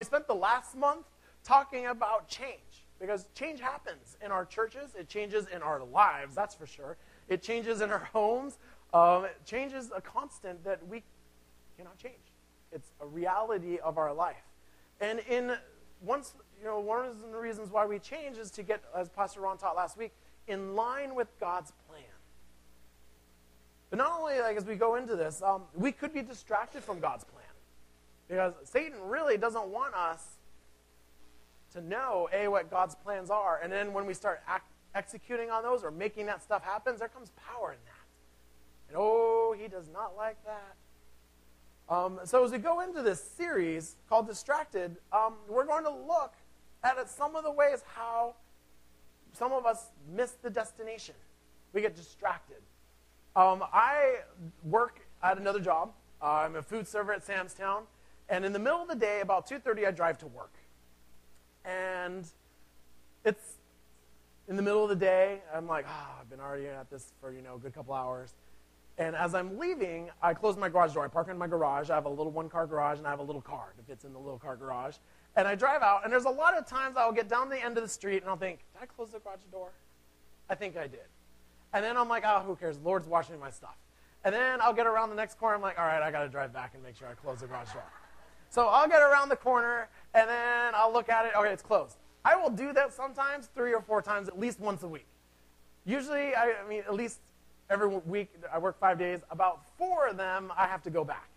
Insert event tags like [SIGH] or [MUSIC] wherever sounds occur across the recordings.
We spent the last month talking about change because change happens in our churches, it changes in our lives, that's for sure. It changes in our homes. Um, change is a constant that we cannot change. It's a reality of our life. And in once, you know, one of the reasons why we change is to get, as Pastor Ron taught last week, in line with God's plan. But not only like as we go into this, um, we could be distracted from God's plan. Because Satan really doesn't want us to know, A, what God's plans are. And then when we start act, executing on those or making that stuff happen, there comes power in that. And oh, he does not like that. Um, so as we go into this series called Distracted, um, we're going to look at some of the ways how some of us miss the destination. We get distracted. Um, I work at another job. Uh, I'm a food server at Sam's Town. And in the middle of the day, about 2.30, I drive to work. And it's in the middle of the day. I'm like, oh, I've been already at this for, you know, a good couple hours. And as I'm leaving, I close my garage door. I park in my garage. I have a little one car garage, and I have a little car that fits in the little car garage. And I drive out, and there's a lot of times I'll get down the end of the street, and I'll think, did I close the garage door? I think I did. And then I'm like, oh, who cares? The Lord's washing my stuff. And then I'll get around the next corner. I'm like, all right, I got to drive back and make sure I close the garage door. So I'll get around the corner, and then I'll look at it. Okay, it's closed. I will do that sometimes three or four times, at least once a week. Usually, I, I mean, at least every week, I work five days. About four of them, I have to go back.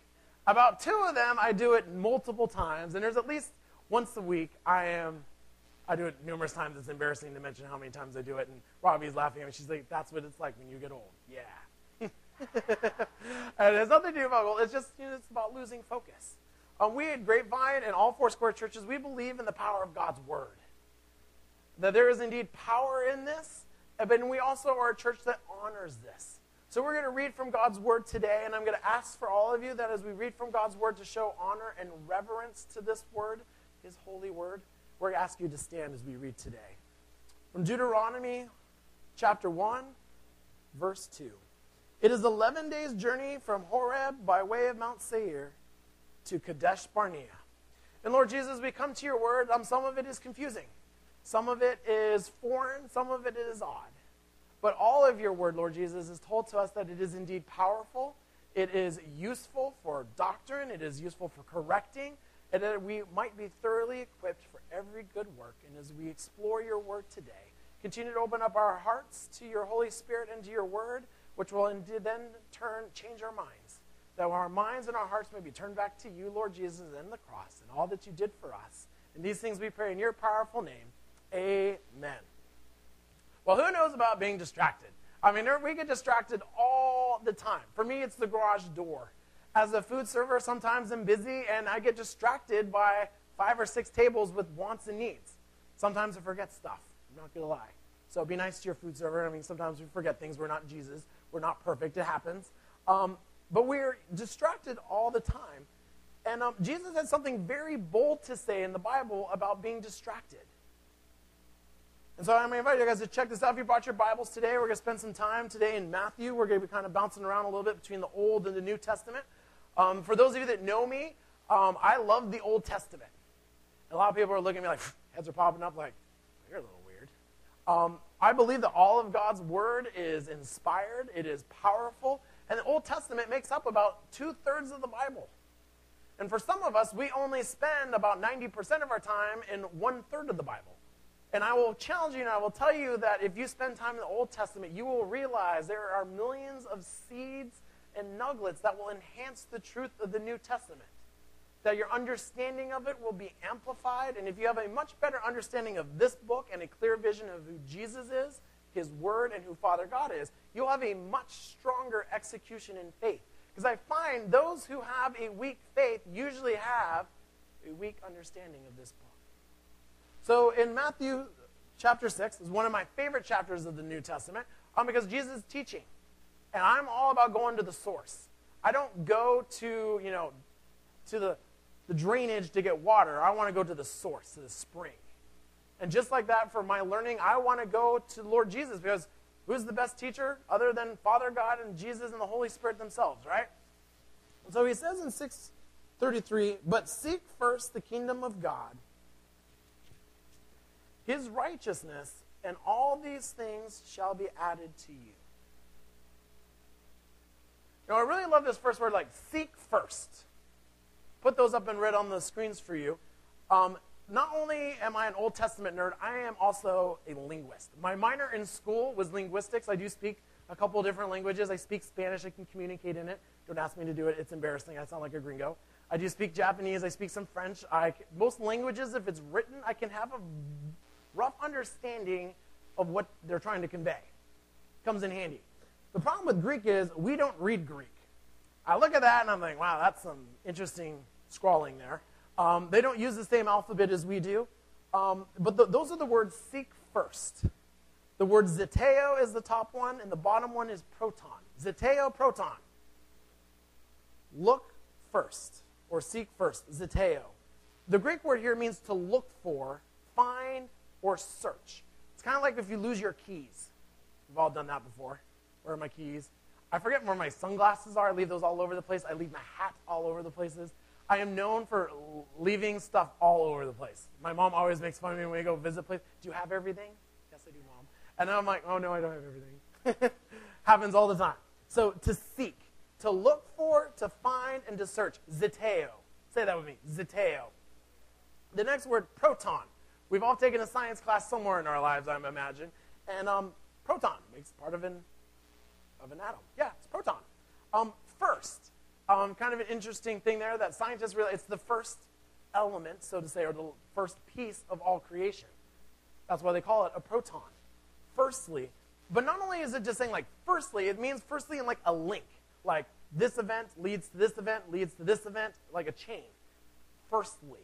About two of them, I do it multiple times, and there's at least once a week I am. I do it numerous times. It's embarrassing to mention how many times I do it. And Robbie's laughing at me. She's like, "That's what it's like when you get old." Yeah. [LAUGHS] and it has nothing to do about well, it's just you know, it's about losing focus. Um, we at Grapevine and all four square churches, we believe in the power of God's word. That there is indeed power in this, but we also are a church that honors this. So we're going to read from God's word today, and I'm going to ask for all of you that as we read from God's word to show honor and reverence to this word, his holy word, we're going to ask you to stand as we read today. From Deuteronomy chapter 1, verse 2. It is 11 days' journey from Horeb by way of Mount Seir to Kadesh Barnea. And Lord Jesus, we come to your word. Um, some of it is confusing, some of it is foreign, some of it is odd. But all of your word, Lord Jesus, is told to us that it is indeed powerful, it is useful for doctrine, it is useful for correcting, and that we might be thoroughly equipped for every good work. And as we explore your word today, continue to open up our hearts to your Holy Spirit and to your word, which will then turn change our minds that our minds and our hearts may be turned back to you, Lord Jesus, and the cross and all that you did for us. And these things we pray in your powerful name. Amen. Well, who knows about being distracted? I mean, we get distracted all the time. For me, it's the garage door. As a food server, sometimes I'm busy and I get distracted by five or six tables with wants and needs. Sometimes I forget stuff. I'm not going to lie. So be nice to your food server. I mean, sometimes we forget things. We're not Jesus. We're not perfect. It happens. Um, but we're distracted all the time. And um, Jesus had something very bold to say in the Bible about being distracted. And so I'm going to invite you guys to check this out. If you brought your Bibles today, we're going to spend some time today in Matthew. We're going to be kind of bouncing around a little bit between the Old and the New Testament. Um, for those of you that know me, um, I love the Old Testament. A lot of people are looking at me like, heads are popping up like, you're a little weird. Um, I believe that all of God's Word is inspired, it is powerful, and the Old Testament makes up about two thirds of the Bible. And for some of us, we only spend about 90% of our time in one third of the Bible. And I will challenge you and I will tell you that if you spend time in the Old Testament, you will realize there are millions of seeds and nuggets that will enhance the truth of the New Testament. That your understanding of it will be amplified. And if you have a much better understanding of this book and a clear vision of who Jesus is, his word, and who Father God is, you'll have a much stronger execution in faith. Because I find those who have a weak faith usually have a weak understanding of this book. So in Matthew chapter 6 is one of my favorite chapters of the New Testament um, because Jesus is teaching. And I'm all about going to the source. I don't go to, you know, to the, the drainage to get water. I want to go to the source, to the spring. And just like that, for my learning, I want to go to Lord Jesus because who's the best teacher other than Father God and Jesus and the Holy Spirit themselves, right? And so he says in 6 33 But seek first the kingdom of God, his righteousness, and all these things shall be added to you. Now, I really love this first word, like seek first. Put those up and red on the screens for you. Um, not only am I an Old Testament nerd, I am also a linguist. My minor in school was linguistics. I do speak a couple different languages. I speak Spanish. I can communicate in it. Don't ask me to do it. It's embarrassing. I sound like a gringo. I do speak Japanese. I speak some French. I, most languages, if it's written, I can have a rough understanding of what they're trying to convey. Comes in handy. The problem with Greek is we don't read Greek. I look at that and I'm like, wow, that's some interesting scrawling there. Um, they don't use the same alphabet as we do. Um, but those are the words seek first. The word zeteo is the top one, and the bottom one is proton. Zeteo, proton. Look first, or seek first. Zeteo. The Greek word here means to look for, find, or search. It's kind of like if you lose your keys. We've all done that before. Where are my keys? I forget where my sunglasses are. I leave those all over the place. I leave my hat all over the places. I am known for leaving stuff all over the place. My mom always makes fun of me when we go visit place. Do you have everything? Yes, I do, mom. And I'm like, oh no, I don't have everything. [LAUGHS] Happens all the time. So to seek, to look for, to find, and to search. Zeteo. Say that with me. Zeteo. The next word, proton. We've all taken a science class somewhere in our lives, I imagine. And um, proton makes part of an of an atom. Yeah, it's proton. Um, first, um, kind of an interesting thing there that scientists really, it's the first element, so to say, or the first piece of all creation. That's why they call it a proton. Firstly, but not only is it just saying like firstly, it means firstly in like a link. Like this event leads to this event, leads to this event, like a chain. Firstly.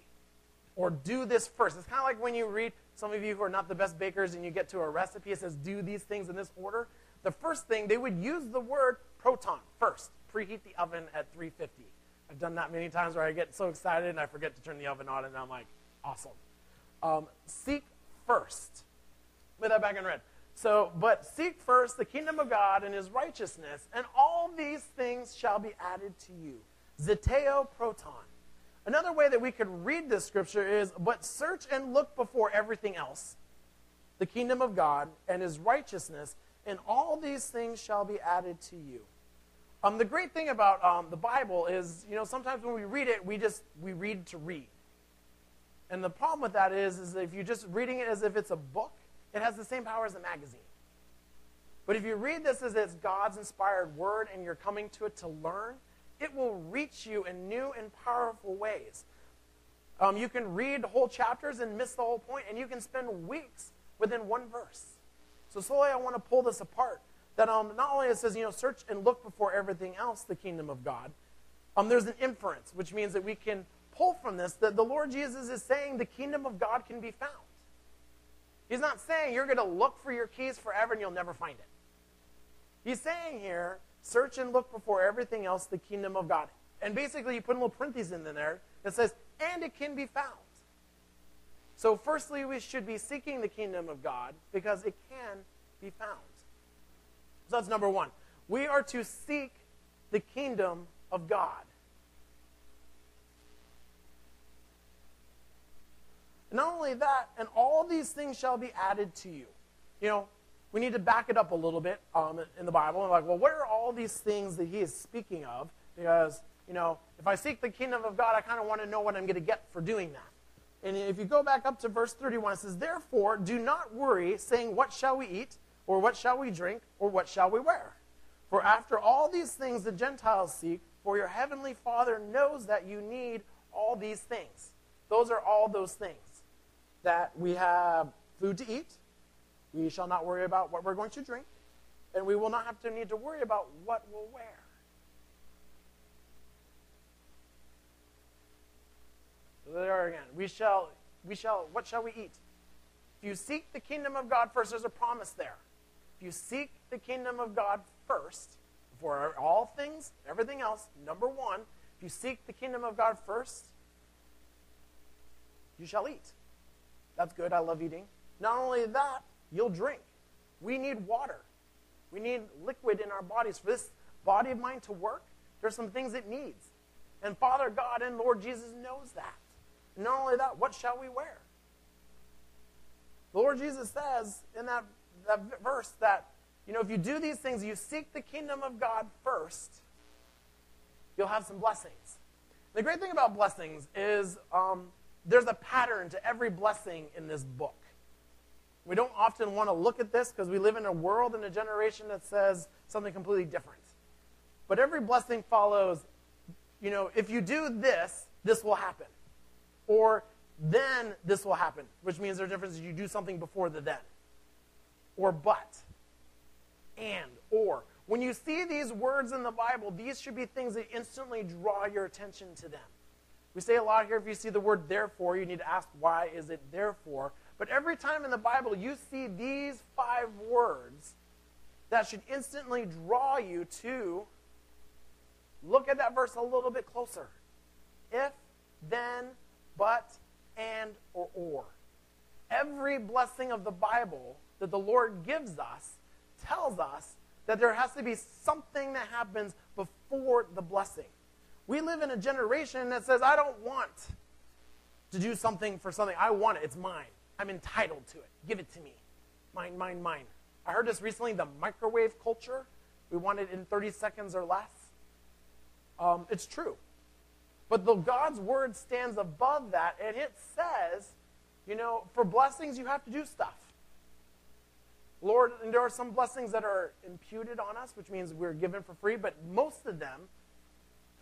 Or do this first. It's kind of like when you read, some of you who are not the best bakers, and you get to a recipe, it says do these things in this order the first thing, they would use the word proton first. Preheat the oven at 350. I've done that many times where I get so excited and I forget to turn the oven on, and I'm like, awesome. Um, seek first. With that back in red. So, but seek first the kingdom of God and his righteousness, and all these things shall be added to you. Zeteo proton. Another way that we could read this scripture is, but search and look before everything else the kingdom of God and his righteousness, and all these things shall be added to you. Um, the great thing about um, the Bible is, you know, sometimes when we read it, we just we read to read. And the problem with that is, is if you're just reading it as if it's a book, it has the same power as a magazine. But if you read this as it's God's inspired word and you're coming to it to learn, it will reach you in new and powerful ways. Um, you can read whole chapters and miss the whole point, and you can spend weeks within one verse. So slowly I want to pull this apart. That um, not only it says, you know, search and look before everything else the kingdom of God, um, there's an inference, which means that we can pull from this that the Lord Jesus is saying the kingdom of God can be found. He's not saying you're going to look for your keys forever and you'll never find it. He's saying here, search and look before everything else the kingdom of God. And basically, you put a little parenthesis in there that says, and it can be found. So, firstly, we should be seeking the kingdom of God because it can be found. So, that's number one. We are to seek the kingdom of God. not only that, and all these things shall be added to you. You know, we need to back it up a little bit um, in the Bible. And like, well, what are all these things that he is speaking of? Because, you know, if I seek the kingdom of God, I kind of want to know what I'm going to get for doing that. And if you go back up to verse 31, it says, Therefore, do not worry, saying, What shall we eat? Or what shall we drink? Or what shall we wear? For after all these things the Gentiles seek, for your heavenly Father knows that you need all these things. Those are all those things. That we have food to eat, we shall not worry about what we're going to drink, and we will not have to need to worry about what we'll wear. there again. We shall, we shall, what shall we eat? If you seek the kingdom of God first, there's a promise there. If you seek the kingdom of God first, for all things, everything else, number one, if you seek the kingdom of God first, you shall eat. That's good. I love eating. Not only that, you'll drink. We need water. We need liquid in our bodies. For this body of mine to work, there's some things it needs. And Father God and Lord Jesus knows that. And not only that, what shall we wear? The Lord Jesus says in that, that verse that, you know, if you do these things, you seek the kingdom of God first, you'll have some blessings. The great thing about blessings is um, there's a pattern to every blessing in this book. We don't often want to look at this because we live in a world and a generation that says something completely different. But every blessing follows, you know, if you do this, this will happen. Or then this will happen, which means there's a difference you do something before the then. Or but. And. Or. When you see these words in the Bible, these should be things that instantly draw your attention to them. We say a lot here if you see the word therefore, you need to ask why is it therefore. But every time in the Bible you see these five words that should instantly draw you to look at that verse a little bit closer. If, then, but, and, or or. Every blessing of the Bible that the Lord gives us tells us that there has to be something that happens before the blessing. We live in a generation that says, I don't want to do something for something. I want it. It's mine. I'm entitled to it. Give it to me. Mine, mine, mine. I heard this recently the microwave culture. We want it in 30 seconds or less. Um, it's true. But the God's word stands above that, and it says, you know, for blessings, you have to do stuff. Lord, and there are some blessings that are imputed on us, which means we're given for free, but most of them,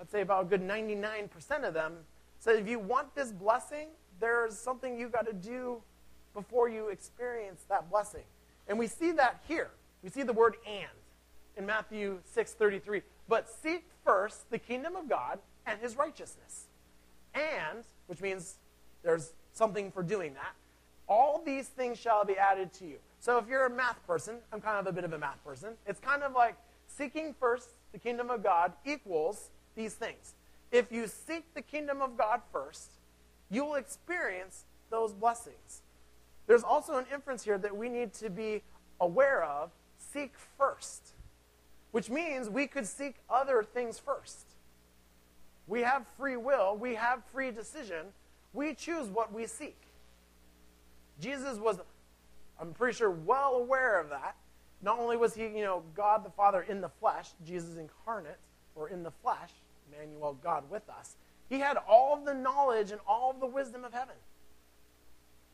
I'd say about a good 99% of them, say if you want this blessing, there's something you've got to do before you experience that blessing. And we see that here. We see the word and in Matthew 6:33. But seek first the kingdom of God and his righteousness. And, which means there's something for doing that, all these things shall be added to you. So if you're a math person, I'm kind of a bit of a math person, it's kind of like seeking first the kingdom of God equals these things. If you seek the kingdom of God first, you will experience those blessings. There's also an inference here that we need to be aware of seek first, which means we could seek other things first. We have free will, we have free decision. We choose what we seek. Jesus was, I'm pretty sure, well aware of that. Not only was he, you know, God the Father in the flesh, Jesus incarnate, or in the flesh, Emmanuel, God with us, he had all of the knowledge and all of the wisdom of heaven.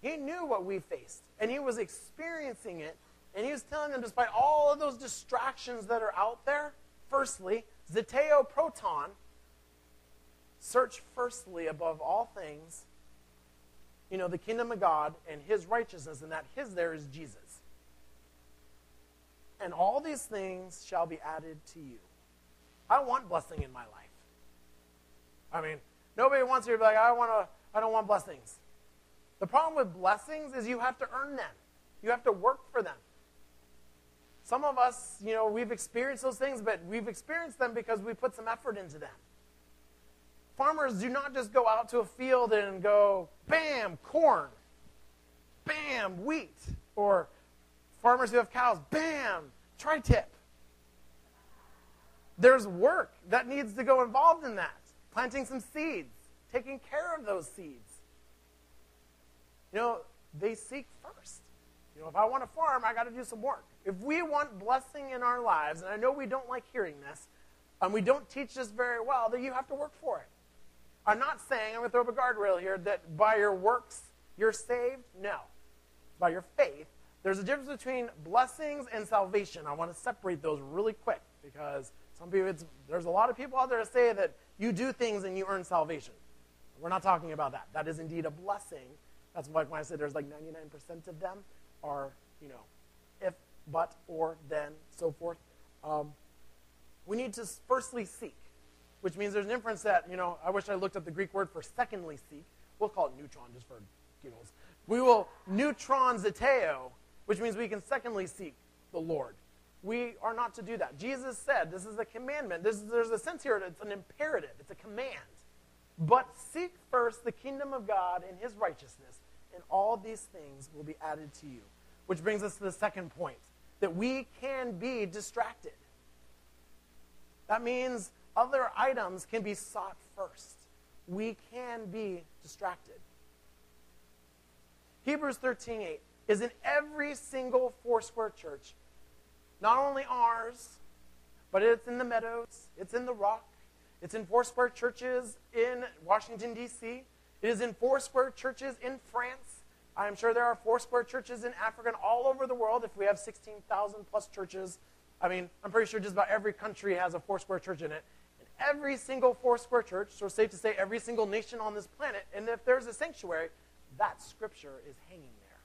He knew what we faced, and he was experiencing it, and he was telling them, despite all of those distractions that are out there, firstly, zeteo proton, search firstly above all things you know, the kingdom of God and his righteousness, and that his there is Jesus. And all these things shall be added to you. I want blessing in my life. I mean, nobody wants you to be like, I want to, I don't want blessings. The problem with blessings is you have to earn them. You have to work for them. Some of us, you know, we've experienced those things, but we've experienced them because we put some effort into them. Farmers do not just go out to a field and go, bam, corn, bam, wheat. Or farmers who have cows, bam, tri tip. There's work that needs to go involved in that. Planting some seeds, taking care of those seeds. You know, they seek first. You know, if I want to farm, I got to do some work. If we want blessing in our lives, and I know we don't like hearing this, and we don't teach this very well, then you have to work for it. I'm not saying, I'm going to throw up a guardrail here, that by your works you're saved. No. By your faith. There's a difference between blessings and salvation. I want to separate those really quick because some people, there's a lot of people out there that say that you do things and you earn salvation. We're not talking about that. That is indeed a blessing. That's why when I say there's like 99% of them are, you know, if, but, or, then, so forth. Um, we need to firstly seek which means there's an inference that, you know, I wish I looked up the Greek word for secondly seek. We'll call it neutron just for giggles. We will neutron zeteo, which means we can secondly seek the Lord. We are not to do that. Jesus said this is a commandment. This, there's a sense here, it's an imperative, it's a command. But seek first the kingdom of God and his righteousness, and all these things will be added to you. Which brings us to the second point that we can be distracted. That means other items can be sought first. We can be distracted. Hebrews 13:8 is in every single Foursquare church. Not only ours, but it's in the Meadows, it's in the Rock, it's in Foursquare churches in Washington D.C. It is in Foursquare churches in France. I'm sure there are Foursquare churches in Africa and all over the world. If we have 16,000 plus churches, I mean, I'm pretty sure just about every country has a Foursquare church in it. Every single four square church, so safe to say every single nation on this planet, and if there's a sanctuary, that scripture is hanging there.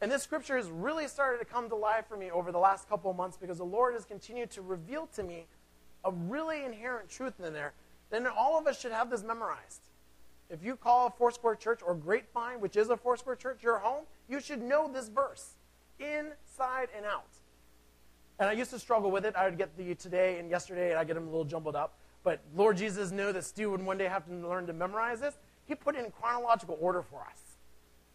And this scripture has really started to come to life for me over the last couple of months because the Lord has continued to reveal to me a really inherent truth in there. Then all of us should have this memorized. If you call a four square church or Grapevine, which is a four square church, your home, you should know this verse inside and out. And I used to struggle with it. I would get the today and yesterday, and I get them a little jumbled up. But Lord Jesus knew that Stu would one day have to learn to memorize this. He put it in chronological order for us,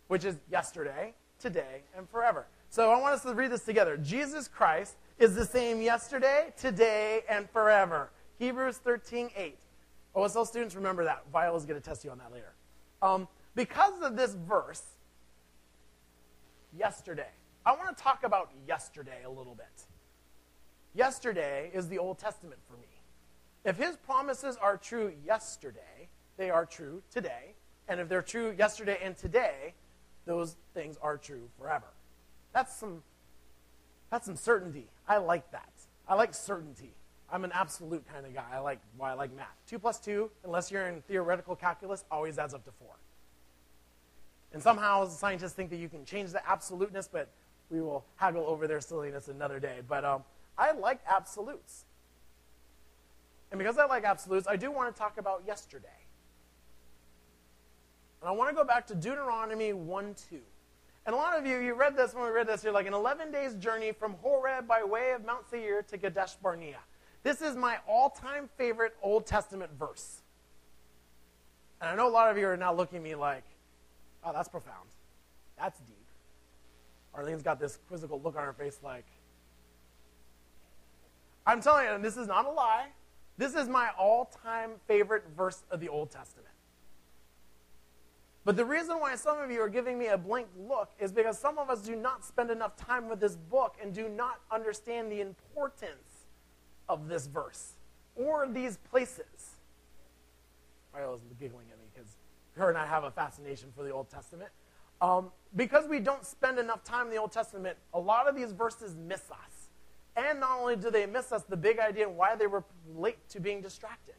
which is yesterday, today, and forever. So I want us to read this together. Jesus Christ is the same yesterday, today, and forever. Hebrews 13, 8. OSL students, remember that. Viola's going to test you on that later. Um, because of this verse, yesterday, I want to talk about yesterday a little bit. Yesterday is the Old Testament for me. If his promises are true yesterday, they are true today. And if they're true yesterday and today, those things are true forever. That's some that's some certainty. I like that. I like certainty. I'm an absolute kind of guy. I like why I like math. Two plus two, unless you're in theoretical calculus, always adds up to four. And somehow scientists think that you can change the absoluteness, but we will haggle over their silliness another day. But um, I like absolutes. And because I like absolutes, I do want to talk about yesterday. And I want to go back to Deuteronomy 1 2. And a lot of you, you read this when we read this, you're like, an 11 days journey from Horeb by way of Mount Seir to Kadesh Barnea. This is my all time favorite Old Testament verse. And I know a lot of you are now looking at me like, oh, that's profound. That's deep. Arlene's got this quizzical look on her face like, I'm telling you, and this is not a lie, this is my all time favorite verse of the Old Testament. But the reason why some of you are giving me a blank look is because some of us do not spend enough time with this book and do not understand the importance of this verse or these places. was giggling at me because her and I have a fascination for the Old Testament. Um, because we don't spend enough time in the Old Testament, a lot of these verses miss us. And not only do they miss us, the big idea and why they were late to being distracted.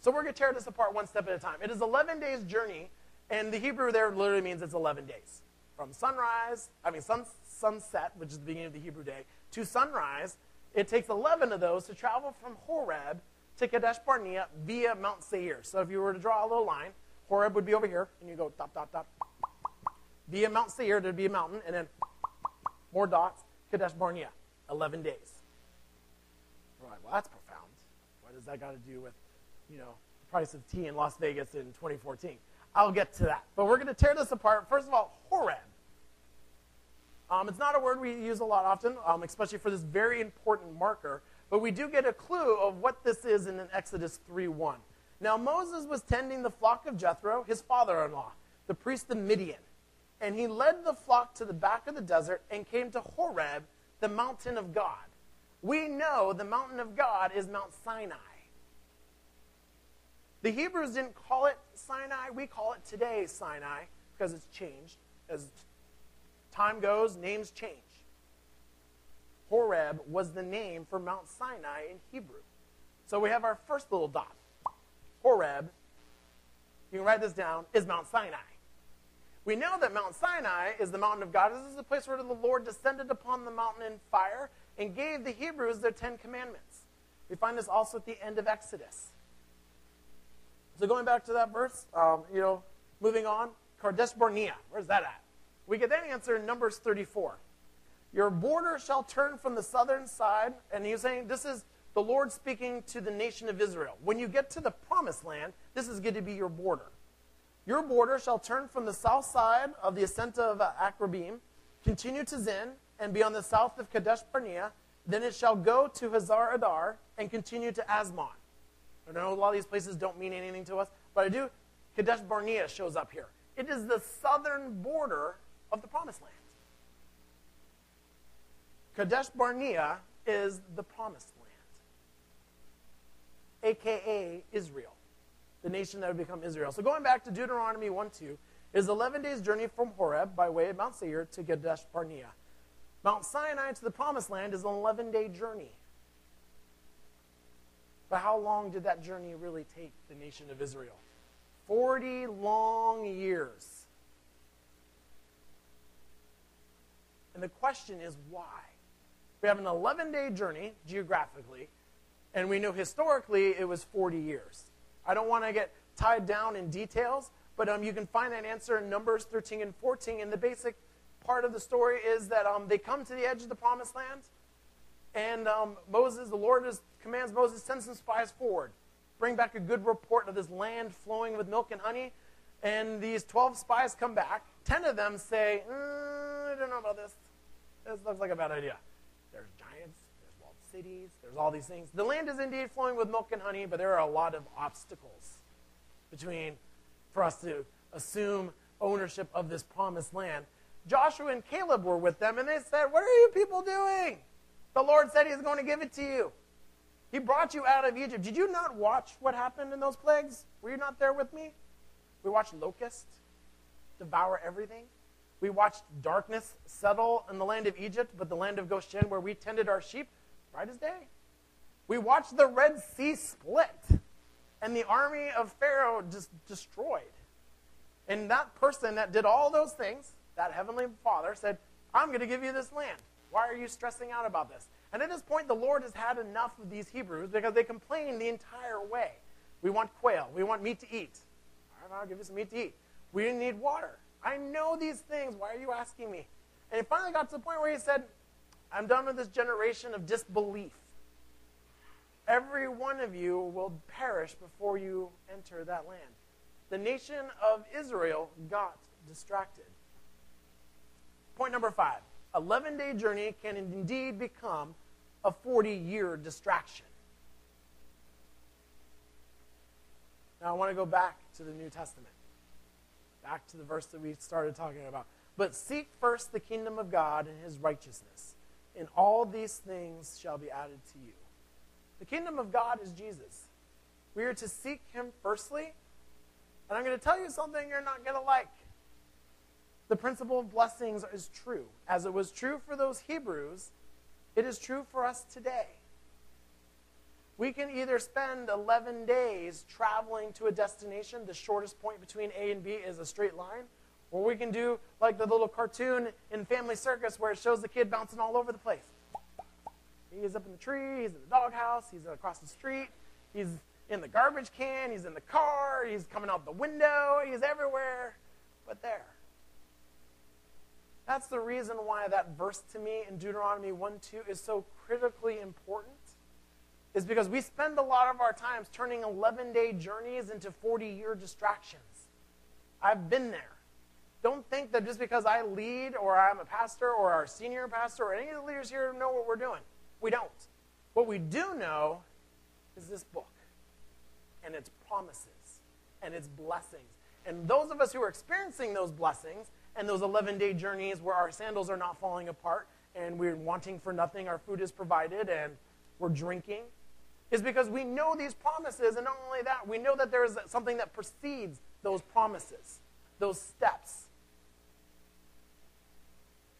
So we're going to tear this apart one step at a time. It is 11 days' journey and the Hebrew there literally means it's 11 days. From sunrise, I mean sun, sunset, which is the beginning of the Hebrew day, to sunrise, it takes 11 of those to travel from Horeb to Kadesh Barnea via Mount Seir. So if you were to draw a little line, Horeb would be over here, and you go dot, dot, dot. Via Mount Seir, there'd be a mountain, and then more dots, Kadesh Barnea, 11 days. We're like, well, that's profound. What does that got to do with, you know, the price of tea in Las Vegas in 2014? I'll get to that. But we're going to tear this apart. First of all, Horeb. Um, it's not a word we use a lot often, um, especially for this very important marker, but we do get a clue of what this is in Exodus 3.1. Now, Moses was tending the flock of Jethro, his father-in-law, the priest of Midian, and he led the flock to the back of the desert and came to Horeb, the mountain of God. We know the mountain of God is Mount Sinai. The Hebrews didn't call it Sinai. We call it today Sinai because it's changed. As time goes, names change. Horeb was the name for Mount Sinai in Hebrew. So we have our first little dot. Horeb, you can write this down, is Mount Sinai. We know that Mount Sinai is the mountain of God. This is the place where the Lord descended upon the mountain in fire and gave the Hebrews their Ten Commandments. We find this also at the end of Exodus. So going back to that verse, um, you know, moving on, Kadesh Barnea, where's that at? We get that answer in Numbers 34. Your border shall turn from the southern side, and he's saying this is the Lord speaking to the nation of Israel. When you get to the promised land, this is going to be your border. Your border shall turn from the south side of the ascent of Akrabim, continue to Zin, and be on the south of Kadesh Barnea. Then it shall go to Hazar Addar, and continue to Azmon. I know a lot of these places don't mean anything to us, but I do. Kadesh Barnea shows up here. It is the southern border of the promised land. Kadesh Barnea is the promised land, aka Israel, the nation that would become Israel. So going back to Deuteronomy 1 2, is 11 days' journey from Horeb by way of Mount Seir to Kadesh Barnea. Mount Sinai to the promised land is an 11 day journey. But how long did that journey really take the nation of Israel? 40 long years. And the question is why? We have an 11 day journey geographically, and we know historically it was 40 years. I don't want to get tied down in details, but um, you can find that answer in Numbers 13 and 14. And the basic part of the story is that um, they come to the edge of the promised land, and um, Moses, the Lord is, commands Moses, send some spies forward. Bring back a good report of this land flowing with milk and honey. And these 12 spies come back. 10 of them say, mm, I don't know about this. This looks like a bad idea. There's giants, there's walled cities, there's all these things. The land is indeed flowing with milk and honey, but there are a lot of obstacles between for us to assume ownership of this promised land. Joshua and Caleb were with them, and they said, What are you people doing? The Lord said He's going to give it to you. He brought you out of Egypt. Did you not watch what happened in those plagues? Were you not there with me? We watched locusts devour everything. We watched darkness settle in the land of Egypt, but the land of Goshen, where we tended our sheep, bright as day. We watched the Red Sea split and the army of Pharaoh just destroyed. And that person that did all those things, that heavenly father, said, I'm going to give you this land. Why are you stressing out about this? And at this point, the Lord has had enough of these Hebrews because they complain the entire way. We want quail. We want meat to eat. All right, I'll give you some meat to eat. We need water. I know these things. Why are you asking me? And he finally got to the point where he said, I'm done with this generation of disbelief. Every one of you will perish before you enter that land. The nation of Israel got distracted. Point number five 11 day journey can indeed become a 40 year distraction. Now, I want to go back to the New Testament, back to the verse that we started talking about. But seek first the kingdom of God and his righteousness, and all these things shall be added to you. The kingdom of God is Jesus. We are to seek him firstly, and I'm going to tell you something you're not going to like the principle of blessings is true. As it was true for those Hebrews, it is true for us today. We can either spend 11 days traveling to a destination, the shortest point between A and B is a straight line, or we can do like the little cartoon in Family Circus where it shows the kid bouncing all over the place. He's up in the tree, he's in the doghouse, he's across the street, he's in the garbage can, he's in the car, he's coming out the window, he's everywhere but there. That's the reason why that verse to me in Deuteronomy 1 2 is so critically important. Is because we spend a lot of our times turning 11 day journeys into 40 year distractions. I've been there. Don't think that just because I lead or I'm a pastor or our senior pastor or any of the leaders here know what we're doing. We don't. What we do know is this book and its promises and its blessings. And those of us who are experiencing those blessings and those 11 day journeys where our sandals are not falling apart and we're wanting for nothing, our food is provided, and we're drinking, is because we know these promises. And not only that, we know that there is something that precedes those promises, those steps.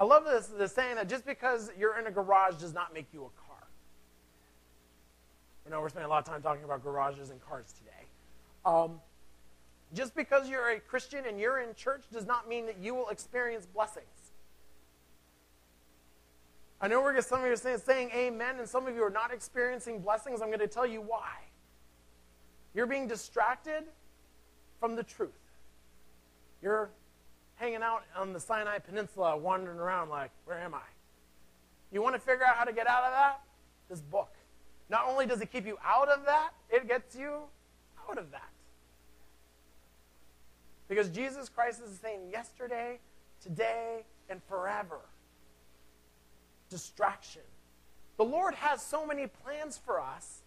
I love this, this saying that just because you're in a garage does not make you a car. I know we're spending a lot of time talking about garages and cars today. Um, just because you're a Christian and you're in church does not mean that you will experience blessings. I know we're some of you are saying, saying amen, and some of you are not experiencing blessings. I'm going to tell you why. You're being distracted from the truth. You're hanging out on the Sinai Peninsula, wandering around like, where am I? You want to figure out how to get out of that? This book. Not only does it keep you out of that, it gets you out of that. Because Jesus Christ is the same yesterday, today, and forever. Distraction. The Lord has so many plans for us,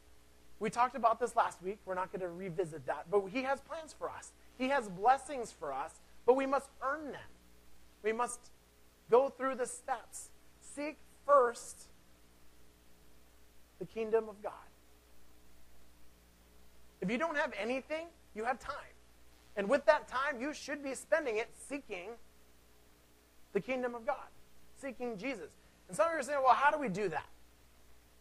We talked about this last week. We're not going to revisit that. But He has plans for us, He has blessings for us, but we must earn them. We must go through the steps. Seek first the kingdom of God. If you don't have anything, you have time. And with that time, you should be spending it seeking the kingdom of God, seeking Jesus. And some of you are saying, well, how do we do that?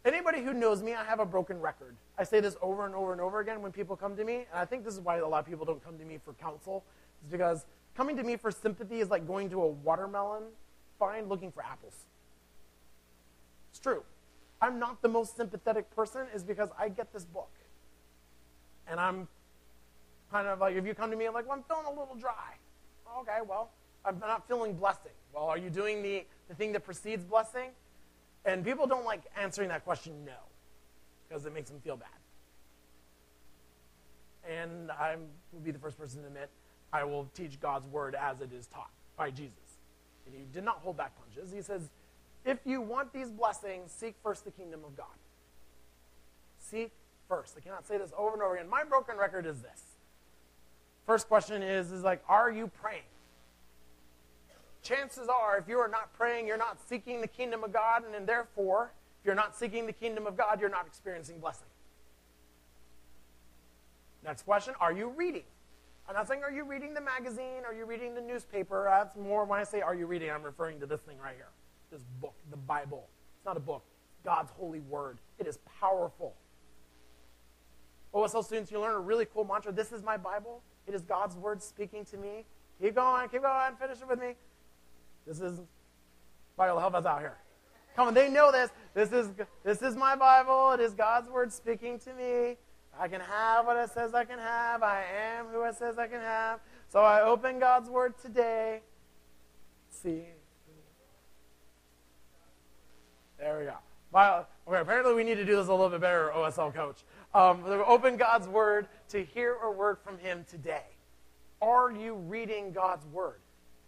Anybody who knows me, I have a broken record. I say this over and over and over again when people come to me, and I think this is why a lot of people don't come to me for counsel, is because coming to me for sympathy is like going to a watermelon find looking for apples. It's true. I'm not the most sympathetic person, is because I get this book. And I'm kind of like, if you come to me, I'm like, well, I'm feeling a little dry. Okay, well, I'm not feeling blessing. Well, are you doing the, the thing that precedes blessing? And people don't like answering that question no, because it makes them feel bad. And I will be the first person to admit I will teach God's word as it is taught by Jesus. And he did not hold back punches. He says, if you want these blessings, seek first the kingdom of God. Seek first. I cannot say this over and over again. My broken record is this. First question is, is like, are you praying? chances are, if you are not praying, you're not seeking the kingdom of God, and, therefore, if you're not seeking the kingdom of God, you're not experiencing blessing. Next question Are you reading? I'm not saying, Are you reading the magazine? Are you reading the newspaper? That's more when I say, Are you reading? I'm referring to this thing right here this book, the Bible. It's not a book, God's holy word. It is powerful. Oh, OSL students, you learn a really cool mantra. This is my Bible. It is God's word speaking to me. Keep going, keep going, finish it with me. This is Bible. Help us out here. Come on, they know this. This is this is my Bible. It is God's word speaking to me. I can have what it says I can have. I am who it says I can have. So I open God's word today. See. There we go. Okay, apparently we need to do this a little bit better, OSL coach. Um, open God's word to hear a word from Him today. Are you reading God's word?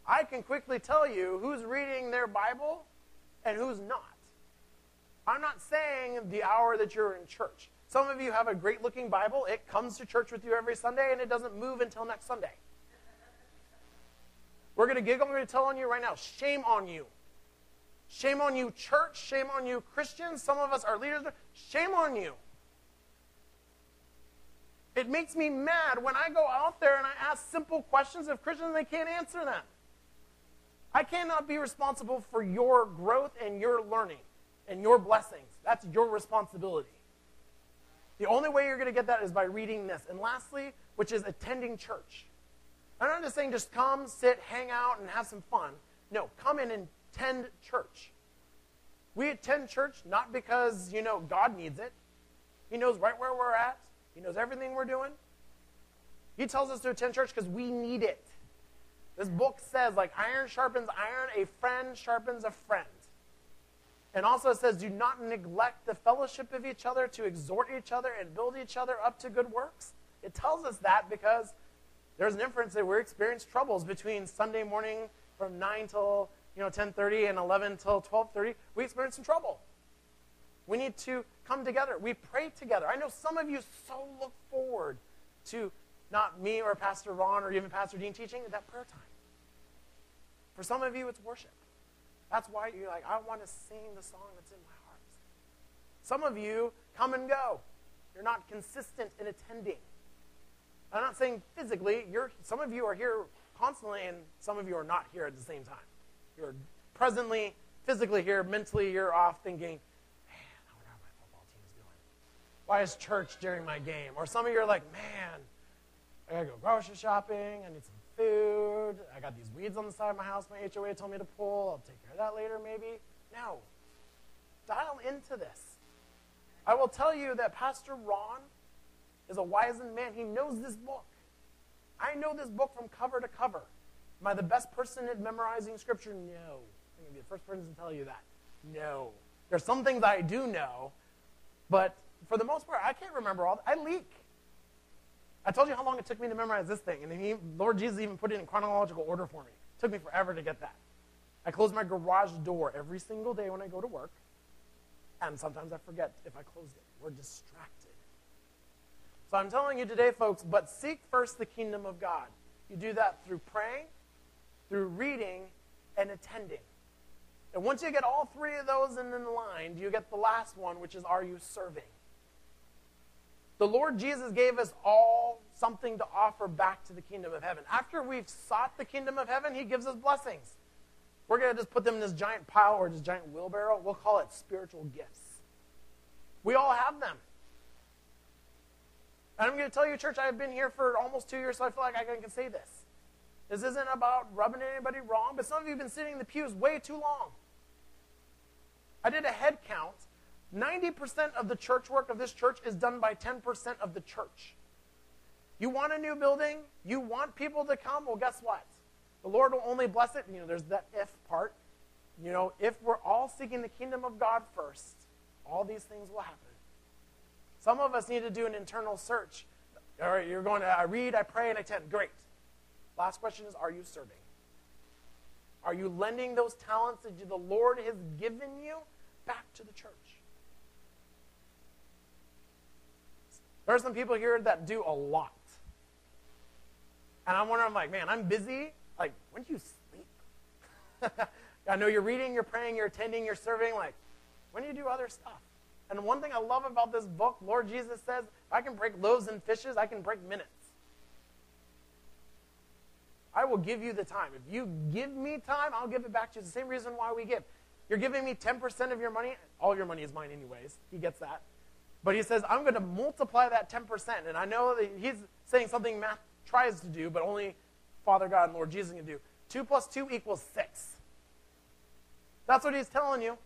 I can quickly tell you who's reading their Bible and who's not. I'm not saying the hour that you're in church. Some of you have a great looking Bible. It comes to church with you every Sunday and it doesn't move until next Sunday. We're going to giggle. We're going to tell on you right now. Shame on you. Shame on you, church. Shame on you, Christians. Some of us are leaders. Shame on you. It makes me mad when I go out there and I ask simple questions of Christians and they can't answer them. I cannot be responsible for your growth and your learning and your blessings. That's your responsibility. The only way you're going to get that is by reading this. And lastly, which is attending church. I'm not just saying just come, sit, hang out, and have some fun. No, come in and attend church. We attend church not because, you know, God needs it. He knows right where we're at. He knows everything we're doing. He tells us to attend church because we need it. This book says, like iron sharpens iron, a friend sharpens a friend. And also it says, do not neglect the fellowship of each other to exhort each other and build each other up to good works. It tells us that because there's an inference that we experience troubles between Sunday morning from 9 till you know 10:30 and 11 till 12:30. We experience some trouble. We need to come together. We pray together. I know some of you so look forward to not me or Pastor Ron or even Pastor Dean teaching, that prayer time. For some of you, it's worship. That's why you're like, I want to sing the song that's in my heart. Some of you come and go. You're not consistent in attending. I'm not saying physically. You're, some of you are here constantly, and some of you are not here at the same time. You're presently, physically here, mentally, you're off thinking, man, I wonder how my football team's doing. Why is church during my game? Or some of you are like, man, I gotta go grocery shopping. I need some food. I got these weeds on the side of my house my HOA told me to pull. I'll take care of that later, maybe. No. Dial into this. I will tell you that Pastor Ron is a wizened man. He knows this book. I know this book from cover to cover. Am I the best person at memorizing scripture? No. I'm going to be the first person to tell you that. No. There's some things I do know, but for the most part, I can't remember all. I leak. I told you how long it took me to memorize this thing, and he, Lord Jesus even put it in chronological order for me. It took me forever to get that. I close my garage door every single day when I go to work, and sometimes I forget if I closed it. We're distracted. So I'm telling you today, folks, but seek first the kingdom of God. You do that through praying, through reading, and attending. And once you get all three of those in line, you get the last one, which is are you serving? The Lord Jesus gave us all something to offer back to the kingdom of heaven. After we've sought the kingdom of heaven, He gives us blessings. We're going to just put them in this giant pile or this giant wheelbarrow. We'll call it spiritual gifts. We all have them. And I'm going to tell you, church, I've been here for almost two years, so I feel like I can say this. This isn't about rubbing anybody wrong, but some of you have been sitting in the pews way too long. I did a head count. 90% of the church work of this church is done by 10% of the church. You want a new building? You want people to come? Well, guess what? The Lord will only bless it. You know, there's that if part. You know, if we're all seeking the kingdom of God first, all these things will happen. Some of us need to do an internal search. All right, you're going to I read, I pray, and I attend. Great. Last question is Are you serving? Are you lending those talents that the Lord has given you back to the church? There are some people here that do a lot. And I'm wondering, I'm like, man, I'm busy. Like, when do you sleep? [LAUGHS] I know you're reading, you're praying, you're attending, you're serving. Like, when do you do other stuff? And one thing I love about this book, Lord Jesus says, I can break loaves and fishes, I can break minutes. I will give you the time. If you give me time, I'll give it back to you. It's the same reason why we give. You're giving me 10% of your money. All your money is mine, anyways. He gets that. But he says, I'm going to multiply that 10%. And I know that he's saying something math tries to do, but only Father God and Lord Jesus can do. 2 plus 2 equals 6. That's what he's telling you.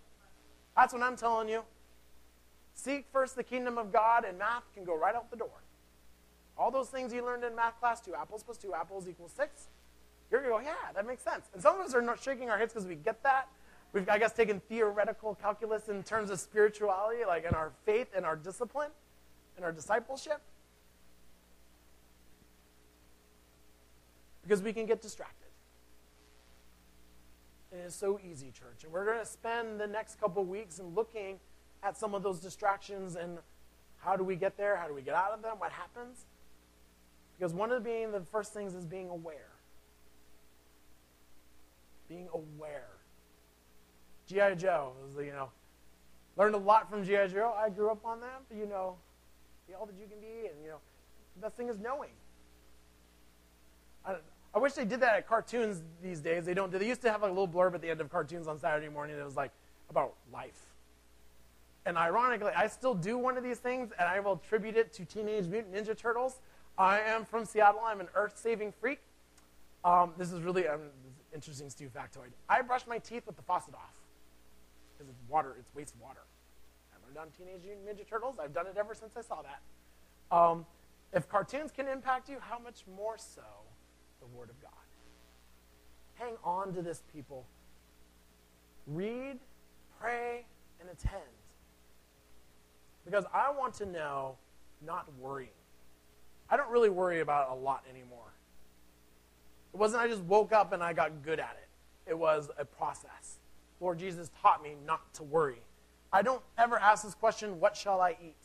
That's what I'm telling you. Seek first the kingdom of God, and math can go right out the door. All those things you learned in math class, two apples plus two apples equals six, you're going to go, yeah, that makes sense. And some of us are not shaking our heads because we get that. We've, I guess, taken theoretical calculus in terms of spirituality, like in our faith and our discipline and our discipleship. Because we can get distracted. It's so easy, church. And we're going to spend the next couple weeks in looking at some of those distractions and how do we get there? How do we get out of them? What happens? Because one of the being the first things is being aware. Being aware. G.I. Joe you know, learned a lot from G.I. Joe. I grew up on that, you know, be all that you can be, and you know, the best thing is knowing. I, I wish they did that at cartoons these days. They don't. They used to have a little blurb at the end of cartoons on Saturday morning that was like about life and ironically, I still do one of these things, and I will attribute it to Teenage Mutant Ninja Turtles. I am from Seattle. I'm an earth-saving freak. Um, this is really um, an interesting Stu factoid. I brush my teeth with the faucet off because it's water. It's waste water. I learned on Teenage Mutant Ninja Turtles. I've done it ever since I saw that. Um, if cartoons can impact you, how much more so the Word of God? Hang on to this, people. Read, pray, and attend. Because I want to know, not worrying. I don't really worry about a lot anymore. It wasn't I just woke up and I got good at it. It was a process. Lord Jesus taught me not to worry. I don't ever ask this question, what shall I eat?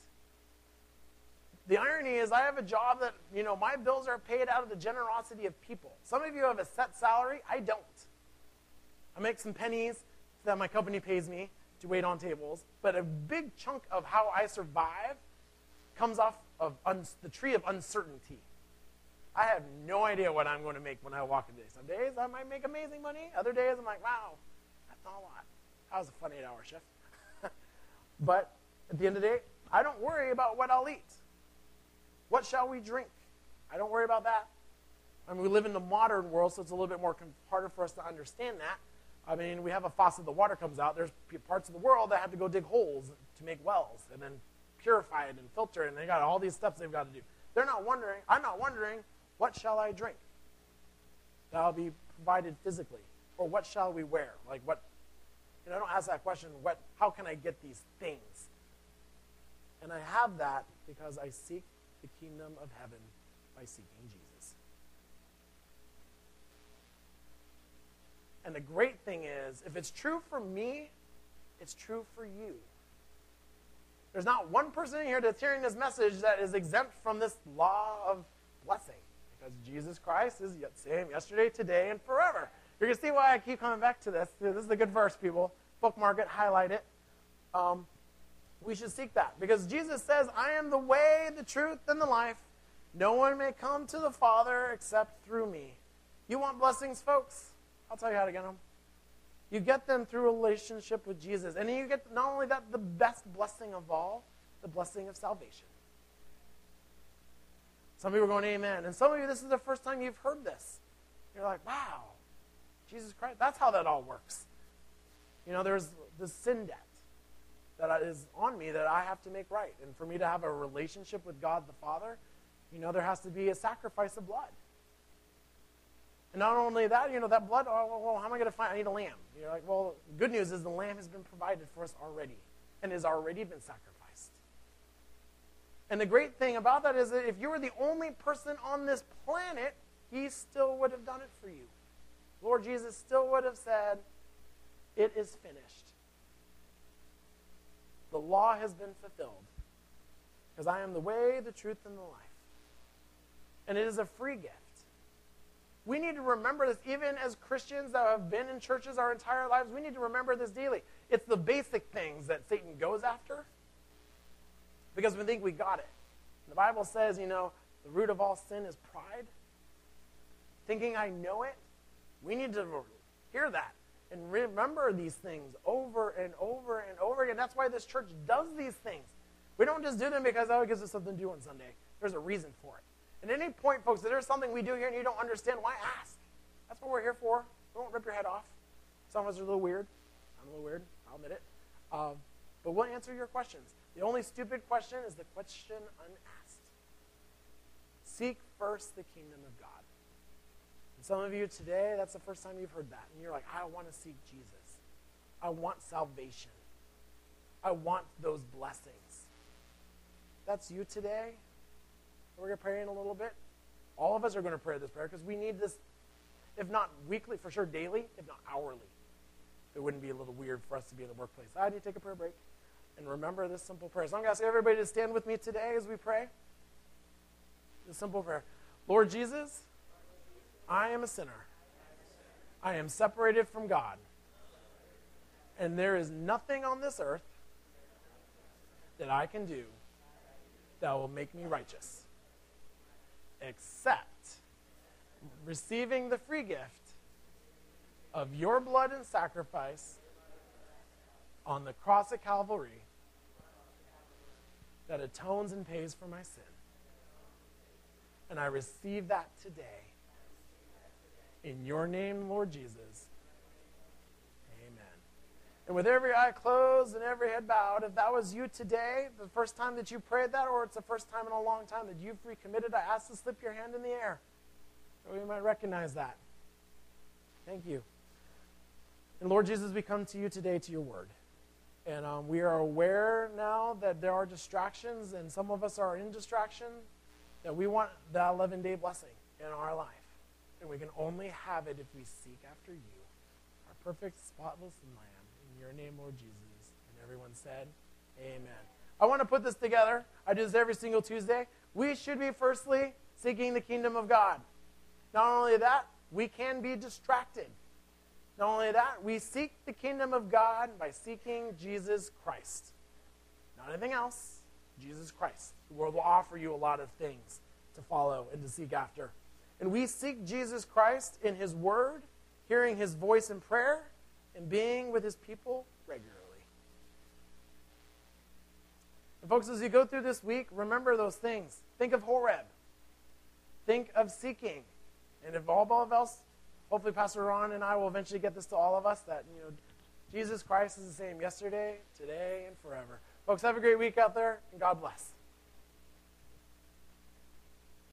The irony is I have a job that, you know, my bills are paid out of the generosity of people. Some of you have a set salary. I don't. I make some pennies that my company pays me to wait on tables, but a big chunk of how I survive comes off of the tree of uncertainty. I have no idea what I'm going to make when I walk in today. Some days I might make amazing money. Other days I'm like, wow, not a lot. That was a fun eight hour shift. [LAUGHS] but at the end of the day, I don't worry about what I'll eat. What shall we drink? I don't worry about that. I mean, we live in the modern world, so it's a little bit more harder for us to understand that. I mean, we have a faucet, the water comes out. There's parts of the world that have to go dig holes to make wells and then purify it and filter it, and they got all these steps they've got to do. They're not wondering, I'm not wondering, what shall I drink? That'll be provided physically. Or what shall we wear? Like what you know, I don't ask that question, what how can I get these things? And I have that because I seek the kingdom of heaven by seeking Jesus. And the great thing is, if it's true for me, it's true for you. There's not one person in here that's hearing this message that is exempt from this law of blessing. Because Jesus Christ is the same yesterday, today, and forever. You're going to see why I keep coming back to this. This is a good verse, people. Bookmark it, highlight it. Um, we should seek that. Because Jesus says, I am the way, the truth, and the life. No one may come to the Father except through me. You want blessings, folks? I'll tell you how to get them. You get them through a relationship with Jesus. And you get not only that, the best blessing of all, the blessing of salvation. Some people are going, Amen. And some of you, this is the first time you've heard this. You're like, wow, Jesus Christ. That's how that all works. You know, there's the sin debt that is on me that I have to make right. And for me to have a relationship with God the Father, you know, there has to be a sacrifice of blood. And not only that, you know, that blood, oh, well, how am I going to find? I need a lamb. You're like, well, good news is the lamb has been provided for us already and has already been sacrificed. And the great thing about that is that if you were the only person on this planet, he still would have done it for you. Lord Jesus still would have said, It is finished. The law has been fulfilled. Because I am the way, the truth, and the life. And it is a free gift. We need to remember this, even as Christians that have been in churches our entire lives, we need to remember this daily. It's the basic things that Satan goes after because we think we got it. The Bible says, you know, the root of all sin is pride. Thinking I know it. We need to hear that and remember these things over and over and over again. That's why this church does these things. We don't just do them because, oh, it gives us something to do on Sunday. There's a reason for it. At any point, folks, if there's something we do here and you don't understand, why ask? That's what we're here for. We won't rip your head off. Some of us are a little weird. I'm a little weird. I'll admit it. Um, but we'll answer your questions. The only stupid question is the question unasked. Seek first the kingdom of God. Some of you today, that's the first time you've heard that. And you're like, I want to seek Jesus. I want salvation. I want those blessings. That's you today. We're going to pray in a little bit. All of us are going to pray this prayer because we need this, if not weekly, for sure daily, if not hourly. It wouldn't be a little weird for us to be in the workplace. I need to take a prayer break and remember this simple prayer. So I'm going to ask everybody to stand with me today as we pray. This simple prayer Lord Jesus, I am a sinner. I am separated from God. And there is nothing on this earth that I can do that will make me righteous except receiving the free gift of your blood and sacrifice on the cross at Calvary that atones and pays for my sin. And I receive that today. In your name, Lord Jesus. Amen. And with every eye closed and every head bowed, if that was you today, the first time that you prayed that, or it's the first time in a long time that you've recommitted, I ask to slip your hand in the air. So we might recognize that. Thank you. And Lord Jesus, we come to you today to your word. And um, we are aware now that there are distractions, and some of us are in distraction, that we want the 11 day blessing in our life. And we can only have it if we seek after you, our perfect, spotless Lamb. In your name, Lord Jesus. And everyone said, Amen. I want to put this together. I do this every single Tuesday. We should be, firstly, seeking the kingdom of God. Not only that, we can be distracted. Not only that, we seek the kingdom of God by seeking Jesus Christ. Not anything else, Jesus Christ. The world will offer you a lot of things to follow and to seek after. And we seek Jesus Christ in his word, hearing his voice in prayer, and being with his people regularly. And folks, as you go through this week, remember those things. Think of Horeb. Think of seeking. And if all else hopefully Pastor Ron and I will eventually get this to all of us that, you know, Jesus Christ is the same yesterday, today, and forever. Folks, have a great week out there, and God bless.